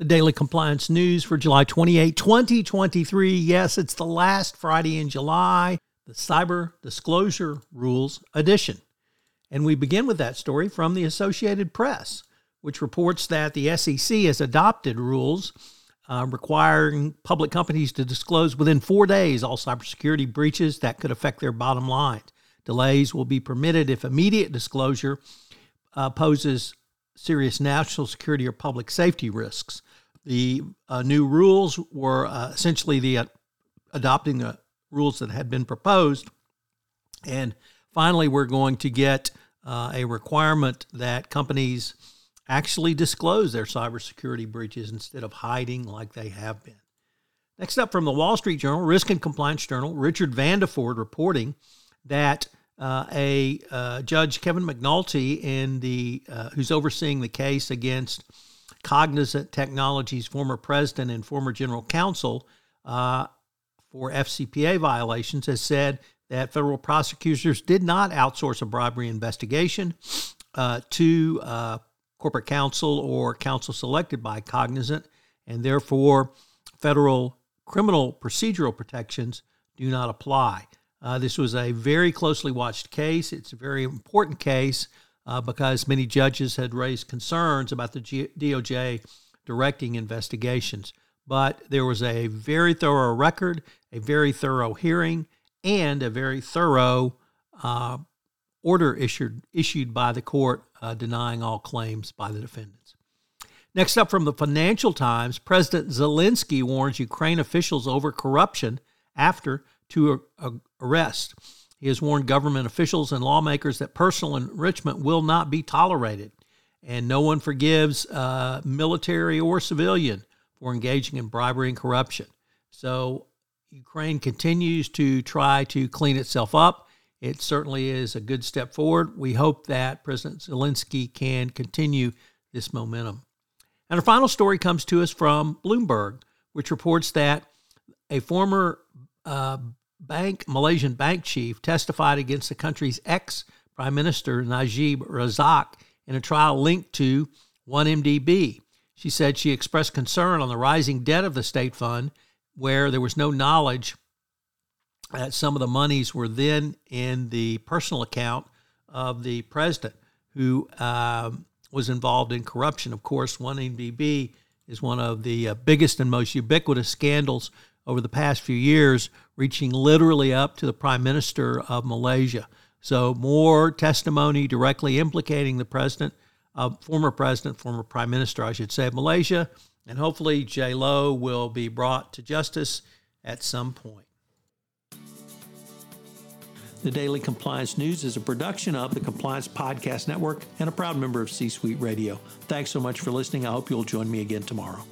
The Daily Compliance News for July 28, 2023. Yes, it's the last Friday in July, the Cyber Disclosure Rules edition. And we begin with that story from the Associated Press, which reports that the SEC has adopted rules uh, requiring public companies to disclose within four days all cybersecurity breaches that could affect their bottom line. Delays will be permitted if immediate disclosure uh, poses serious national security or public safety risks. The uh, new rules were uh, essentially the uh, adopting the rules that had been proposed, and finally, we're going to get uh, a requirement that companies actually disclose their cybersecurity breaches instead of hiding like they have been. Next up from the Wall Street Journal, Risk and Compliance Journal, Richard Vanderford reporting that uh, a uh, judge Kevin McNulty in the uh, who's overseeing the case against Cognizant Technologies' former president and former general counsel uh, for FCPA violations has said that federal prosecutors did not outsource a bribery investigation uh, to corporate counsel or counsel selected by Cognizant, and therefore federal criminal procedural protections do not apply. Uh, this was a very closely watched case. It's a very important case uh, because many judges had raised concerns about the G- DOJ directing investigations. But there was a very thorough record, a very thorough hearing, and a very thorough uh, order issued issued by the court uh, denying all claims by the defendants. Next up from the Financial Times, President Zelensky warns Ukraine officials over corruption after two arrest. He has warned government officials and lawmakers that personal enrichment will not be tolerated, and no one forgives uh, military or civilian for engaging in bribery and corruption. So Ukraine continues to try to clean itself up. It certainly is a good step forward. We hope that President Zelensky can continue this momentum. And our final story comes to us from Bloomberg, which reports that a former uh, bank Malaysian bank chief testified against the country's ex Prime Minister Najib Razak in a trial linked to 1MDB. She said she expressed concern on the rising debt of the state fund, where there was no knowledge that some of the monies were then in the personal account of the president, who uh, was involved in corruption. Of course, 1MDB is one of the uh, biggest and most ubiquitous scandals over the past few years, reaching literally up to the Prime Minister of Malaysia. So, more testimony directly implicating the president uh, former president, former prime minister, I should say, of Malaysia. And hopefully, Jho Low will be brought to justice at some point. The Daily Compliance News is a production of the Compliance Podcast Network and a proud member of C Suite Radio. Thanks so much for listening. I hope you'll join me again tomorrow.